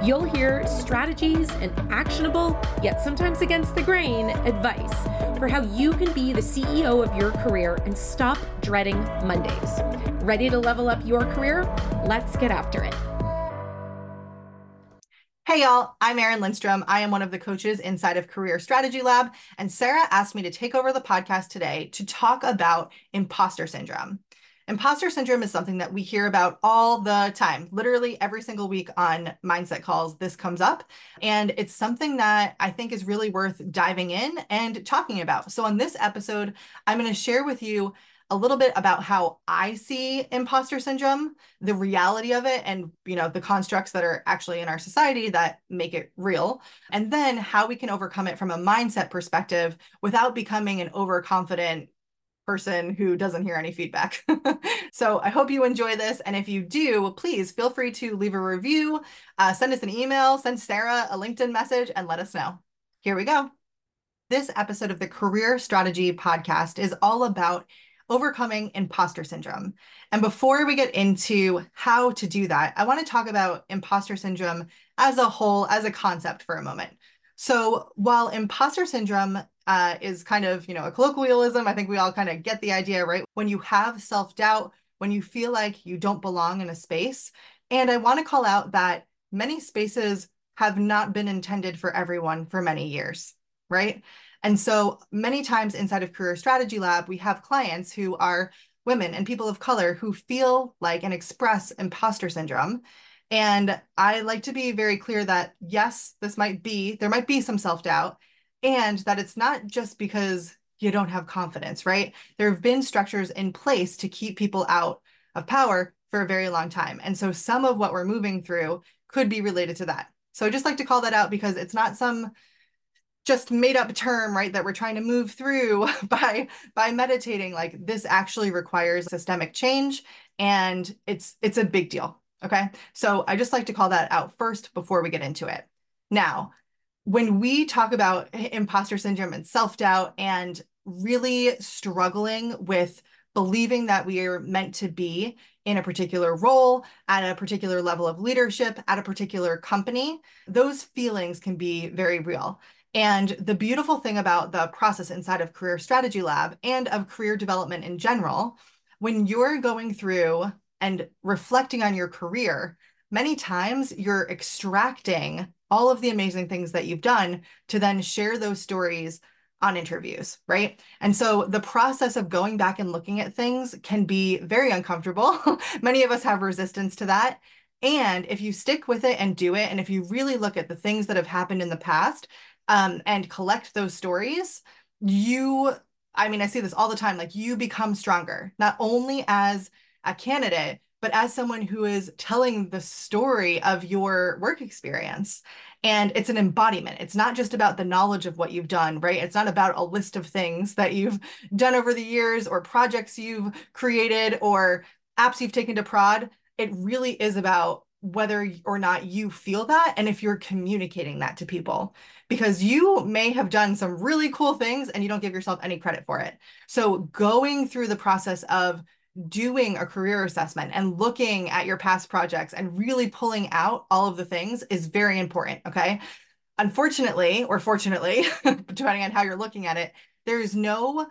You'll hear strategies and actionable, yet sometimes against the grain, advice for how you can be the CEO of your career and stop dreading Mondays. Ready to level up your career? Let's get after it. Hey, y'all, I'm Erin Lindstrom. I am one of the coaches inside of Career Strategy Lab, and Sarah asked me to take over the podcast today to talk about imposter syndrome. Imposter syndrome is something that we hear about all the time. Literally every single week on mindset calls, this comes up. And it's something that I think is really worth diving in and talking about. So, on this episode, I'm going to share with you a little bit about how I see imposter syndrome, the reality of it, and you know the constructs that are actually in our society that make it real, and then how we can overcome it from a mindset perspective without becoming an overconfident person who doesn't hear any feedback. so I hope you enjoy this. And if you do, please feel free to leave a review, uh, send us an email, send Sarah a LinkedIn message, and let us know. Here we go. This episode of the Career Strategy Podcast is all about overcoming imposter syndrome. And before we get into how to do that, I want to talk about imposter syndrome as a whole, as a concept for a moment. So, while imposter syndrome uh, is kind of, you know, a colloquialism. I think we all kind of get the idea, right? When you have self doubt, when you feel like you don't belong in a space. And I want to call out that many spaces have not been intended for everyone for many years, right? And so many times inside of Career Strategy Lab, we have clients who are women and people of color who feel like and express imposter syndrome. And I like to be very clear that yes, this might be, there might be some self doubt and that it's not just because you don't have confidence, right? There have been structures in place to keep people out of power for a very long time. And so some of what we're moving through could be related to that. So I just like to call that out because it's not some just made up term right that we're trying to move through by by meditating like this actually requires systemic change and it's it's a big deal okay so i just like to call that out first before we get into it now when we talk about imposter syndrome and self doubt and really struggling with believing that we are meant to be in a particular role, at a particular level of leadership, at a particular company, those feelings can be very real. And the beautiful thing about the process inside of Career Strategy Lab and of career development in general, when you're going through and reflecting on your career, many times you're extracting all of the amazing things that you've done to then share those stories on interviews, right? And so the process of going back and looking at things can be very uncomfortable. Many of us have resistance to that. And if you stick with it and do it, and if you really look at the things that have happened in the past um, and collect those stories, you, I mean, I see this all the time, like you become stronger, not only as a candidate, but as someone who is telling the story of your work experience. And it's an embodiment. It's not just about the knowledge of what you've done, right? It's not about a list of things that you've done over the years or projects you've created or apps you've taken to prod. It really is about whether or not you feel that and if you're communicating that to people because you may have done some really cool things and you don't give yourself any credit for it. So going through the process of doing a career assessment and looking at your past projects and really pulling out all of the things is very important. Okay. Unfortunately, or fortunately, depending on how you're looking at it, there is no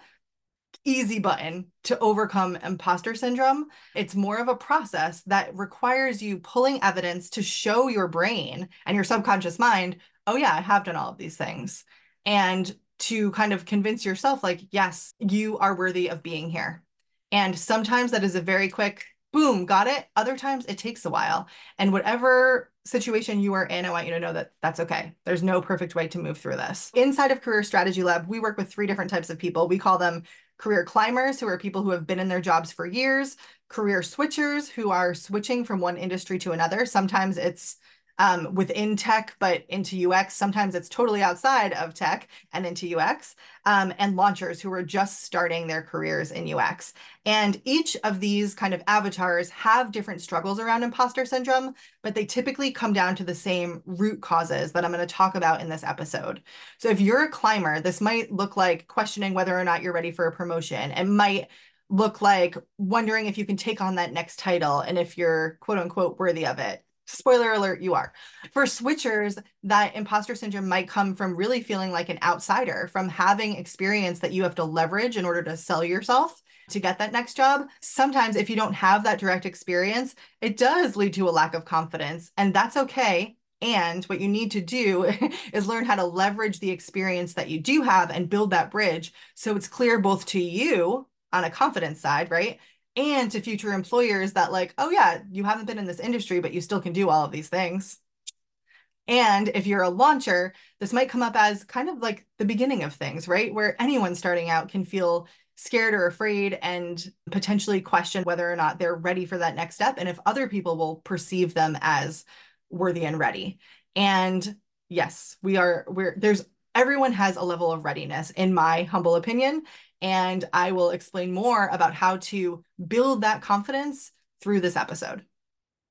easy button to overcome imposter syndrome. It's more of a process that requires you pulling evidence to show your brain and your subconscious mind, oh, yeah, I have done all of these things. And to kind of convince yourself, like, yes, you are worthy of being here. And sometimes that is a very quick boom, got it. Other times it takes a while. And whatever situation you are in, I want you to know that that's okay. There's no perfect way to move through this. Inside of Career Strategy Lab, we work with three different types of people. We call them career climbers, who are people who have been in their jobs for years, career switchers, who are switching from one industry to another. Sometimes it's um, within tech, but into UX. Sometimes it's totally outside of tech and into UX, um, and launchers who are just starting their careers in UX. And each of these kind of avatars have different struggles around imposter syndrome, but they typically come down to the same root causes that I'm going to talk about in this episode. So if you're a climber, this might look like questioning whether or not you're ready for a promotion. It might look like wondering if you can take on that next title and if you're quote unquote worthy of it. Spoiler alert, you are. For switchers, that imposter syndrome might come from really feeling like an outsider, from having experience that you have to leverage in order to sell yourself to get that next job. Sometimes, if you don't have that direct experience, it does lead to a lack of confidence, and that's okay. And what you need to do is learn how to leverage the experience that you do have and build that bridge so it's clear both to you on a confidence side, right? And to future employers that, like, oh, yeah, you haven't been in this industry, but you still can do all of these things. And if you're a launcher, this might come up as kind of like the beginning of things, right? Where anyone starting out can feel scared or afraid and potentially question whether or not they're ready for that next step and if other people will perceive them as worthy and ready. And yes, we are, we're, there's, everyone has a level of readiness, in my humble opinion. And I will explain more about how to build that confidence through this episode.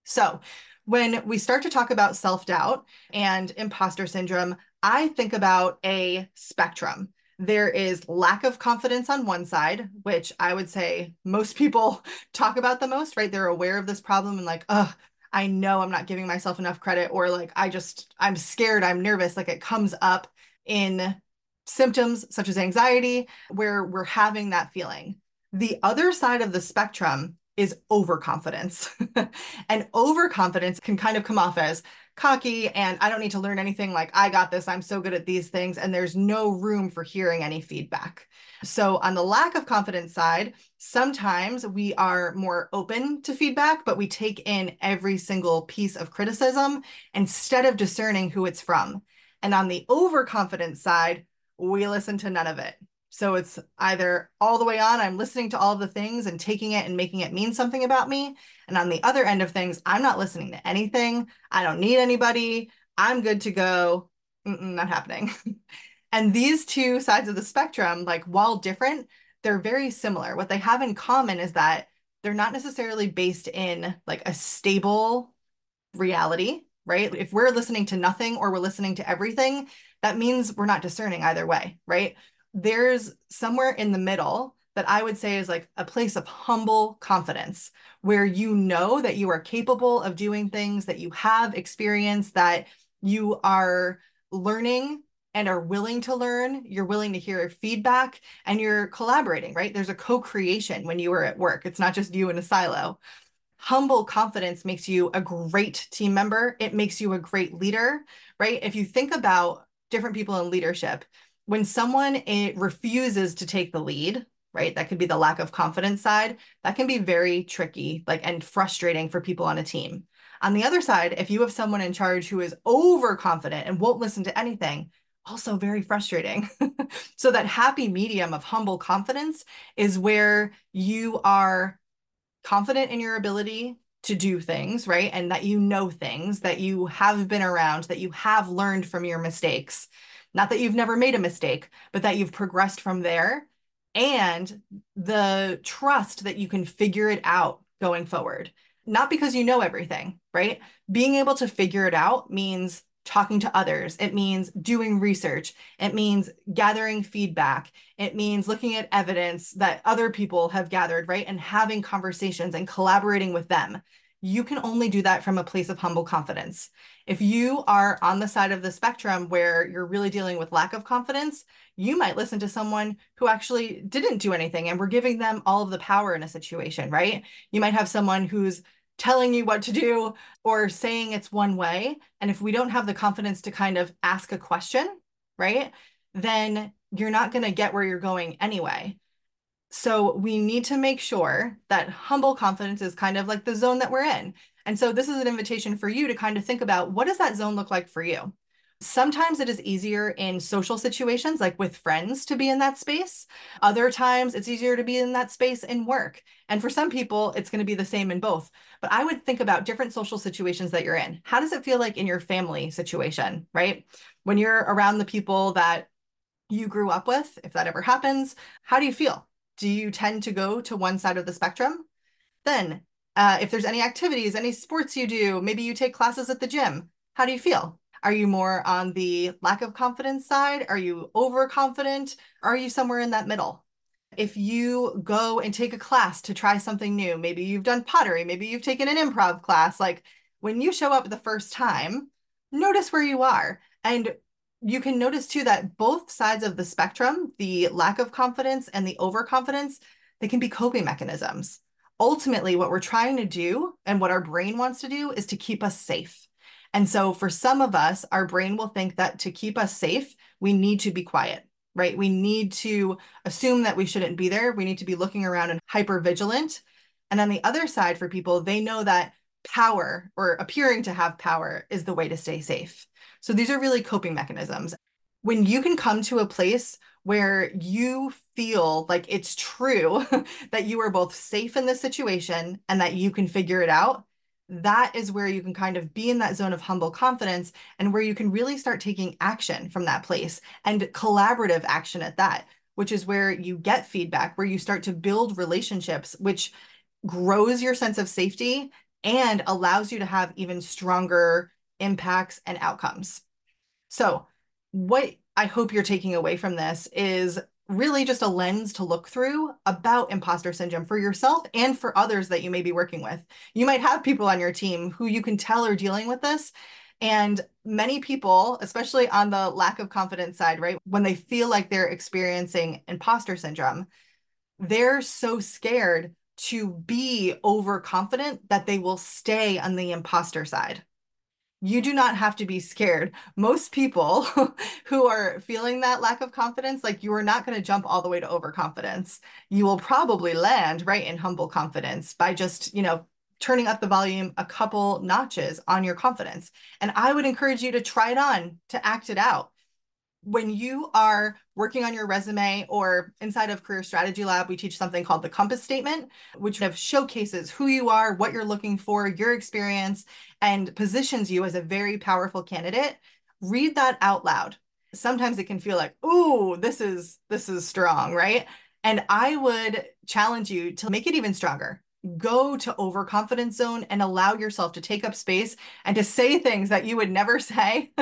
So, when we start to talk about self doubt and imposter syndrome, I think about a spectrum. There is lack of confidence on one side, which I would say most people talk about the most, right? They're aware of this problem and like, oh, I know I'm not giving myself enough credit, or like, I just, I'm scared, I'm nervous. Like it comes up in symptoms such as anxiety, where we're having that feeling. The other side of the spectrum is overconfidence. and overconfidence can kind of come off as cocky and I don't need to learn anything. Like, I got this. I'm so good at these things. And there's no room for hearing any feedback. So, on the lack of confidence side, sometimes we are more open to feedback, but we take in every single piece of criticism instead of discerning who it's from. And on the overconfidence side, we listen to none of it. So it's either all the way on, I'm listening to all the things and taking it and making it mean something about me. And on the other end of things, I'm not listening to anything. I don't need anybody. I'm good to go. Mm-mm, not happening. and these two sides of the spectrum, like while different, they're very similar. What they have in common is that they're not necessarily based in like a stable reality, right? If we're listening to nothing or we're listening to everything, that means we're not discerning either way, right? There's somewhere in the middle that I would say is like a place of humble confidence where you know that you are capable of doing things, that you have experience, that you are learning and are willing to learn, you're willing to hear feedback, and you're collaborating, right? There's a co creation when you are at work. It's not just you in a silo. Humble confidence makes you a great team member, it makes you a great leader, right? If you think about different people in leadership. When someone it refuses to take the lead, right? That could be the lack of confidence side. That can be very tricky, like and frustrating for people on a team. On the other side, if you have someone in charge who is overconfident and won't listen to anything, also very frustrating. so that happy medium of humble confidence is where you are confident in your ability to do things, right? And that you know things, that you have been around, that you have learned from your mistakes. Not that you've never made a mistake, but that you've progressed from there and the trust that you can figure it out going forward. Not because you know everything, right? Being able to figure it out means talking to others. It means doing research. It means gathering feedback. It means looking at evidence that other people have gathered, right? And having conversations and collaborating with them. You can only do that from a place of humble confidence. If you are on the side of the spectrum where you're really dealing with lack of confidence, you might listen to someone who actually didn't do anything and we're giving them all of the power in a situation, right? You might have someone who's telling you what to do or saying it's one way. And if we don't have the confidence to kind of ask a question, right, then you're not going to get where you're going anyway. So we need to make sure that humble confidence is kind of like the zone that we're in. And so this is an invitation for you to kind of think about what does that zone look like for you? Sometimes it is easier in social situations, like with friends, to be in that space. Other times it's easier to be in that space in work. And for some people, it's going to be the same in both. But I would think about different social situations that you're in. How does it feel like in your family situation, right? When you're around the people that you grew up with, if that ever happens, how do you feel? Do you tend to go to one side of the spectrum? Then, uh, if there's any activities, any sports you do, maybe you take classes at the gym, how do you feel? Are you more on the lack of confidence side? Are you overconfident? Are you somewhere in that middle? If you go and take a class to try something new, maybe you've done pottery, maybe you've taken an improv class, like when you show up the first time, notice where you are. And you can notice too that both sides of the spectrum, the lack of confidence and the overconfidence, they can be coping mechanisms. Ultimately, what we're trying to do and what our brain wants to do is to keep us safe. And so for some of us, our brain will think that to keep us safe, we need to be quiet, right? We need to assume that we shouldn't be there. We need to be looking around and hyper vigilant. And on the other side, for people, they know that power or appearing to have power is the way to stay safe. So these are really coping mechanisms. When you can come to a place where you feel like it's true that you are both safe in this situation and that you can figure it out, that is where you can kind of be in that zone of humble confidence and where you can really start taking action from that place and collaborative action at that, which is where you get feedback, where you start to build relationships, which grows your sense of safety and allows you to have even stronger impacts and outcomes. So, what I hope you're taking away from this is really just a lens to look through about imposter syndrome for yourself and for others that you may be working with. You might have people on your team who you can tell are dealing with this. And many people, especially on the lack of confidence side, right, when they feel like they're experiencing imposter syndrome, they're so scared to be overconfident that they will stay on the imposter side you do not have to be scared. Most people who are feeling that lack of confidence, like you are not going to jump all the way to overconfidence. You will probably land right in humble confidence by just, you know, turning up the volume a couple notches on your confidence. And I would encourage you to try it on, to act it out when you are working on your resume or inside of Career Strategy Lab, we teach something called the compass statement, which kind of showcases who you are, what you're looking for, your experience, and positions you as a very powerful candidate. Read that out loud. Sometimes it can feel like, "Ooh, this is this is strong," right? And I would challenge you to make it even stronger go to overconfidence zone and allow yourself to take up space and to say things that you would never say,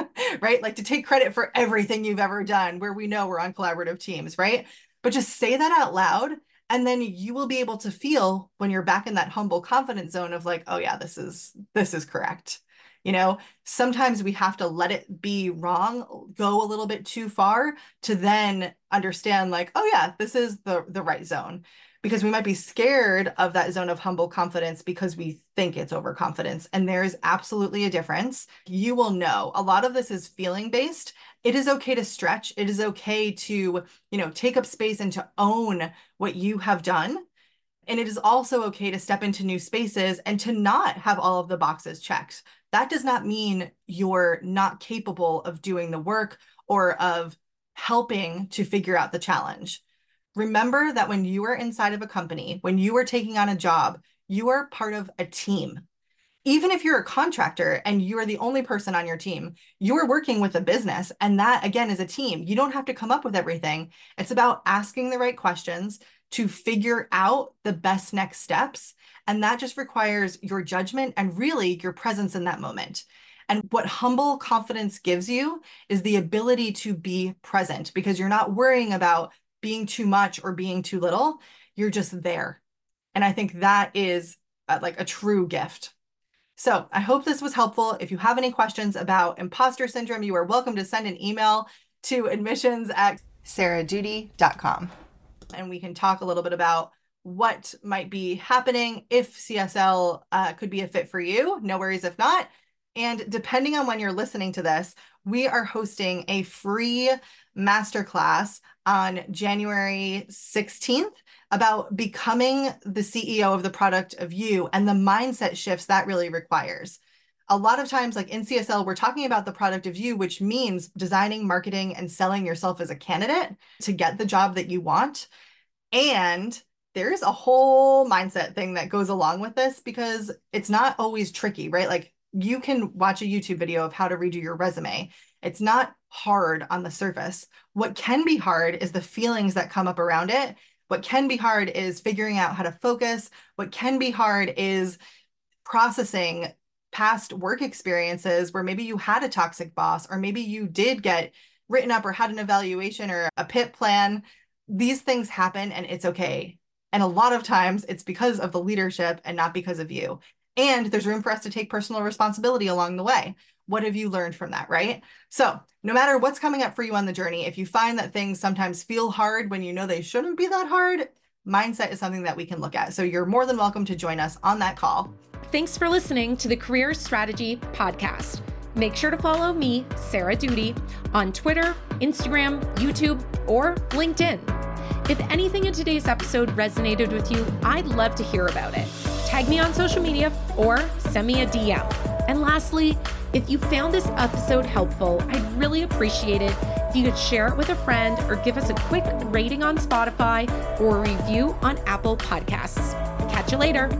right? Like to take credit for everything you've ever done, where we know we're on collaborative teams, right? But just say that out loud. And then you will be able to feel when you're back in that humble confidence zone of like, oh yeah, this is this is correct. You know, sometimes we have to let it be wrong, go a little bit too far to then understand like, oh yeah, this is the the right zone because we might be scared of that zone of humble confidence because we think it's overconfidence. And there's absolutely a difference. You will know a lot of this is feeling based. It is okay to stretch. It is okay to, you know, take up space and to own what you have done. And it is also okay to step into new spaces and to not have all of the boxes checked. That does not mean you're not capable of doing the work or of helping to figure out the challenge remember that when you are inside of a company, when you are taking on a job, you are part of a team. Even if you're a contractor and you are the only person on your team, you are working with a business. And that, again, is a team. You don't have to come up with everything. It's about asking the right questions to figure out the best next steps. And that just requires your judgment and really your presence in that moment. And what humble confidence gives you is the ability to be present because you're not worrying about being too much or being too little. You're just there. And I think that is uh, like a true gift. So I hope this was helpful. If you have any questions about imposter syndrome, you are welcome to send an email to admissions at sarahdoody.com. And we can talk a little bit about what might be happening if CSL uh, could be a fit for you. No worries if not. And depending on when you're listening to this, we are hosting a free masterclass on January 16th about becoming the CEO of the product of you and the mindset shifts that really requires. a lot of times, like in CSL, we're talking about the product of you, which means designing, marketing, and selling yourself as a candidate to get the job that you want. And there's a whole mindset thing that goes along with this because it's not always tricky, right? Like you can watch a YouTube video of how to redo your resume. It's not hard on the surface. What can be hard is the feelings that come up around it. What can be hard is figuring out how to focus. What can be hard is processing past work experiences where maybe you had a toxic boss, or maybe you did get written up or had an evaluation or a pit plan. These things happen and it's okay. And a lot of times it's because of the leadership and not because of you. And there's room for us to take personal responsibility along the way. What have you learned from that, right? So, no matter what's coming up for you on the journey, if you find that things sometimes feel hard when you know they shouldn't be that hard, mindset is something that we can look at. So, you're more than welcome to join us on that call. Thanks for listening to the Career Strategy Podcast. Make sure to follow me, Sarah Doody, on Twitter, Instagram, YouTube, or LinkedIn. If anything in today's episode resonated with you, I'd love to hear about it. Tag me on social media or send me a DM. And lastly, if you found this episode helpful, I'd really appreciate it if you could share it with a friend or give us a quick rating on Spotify or a review on Apple Podcasts. Catch you later.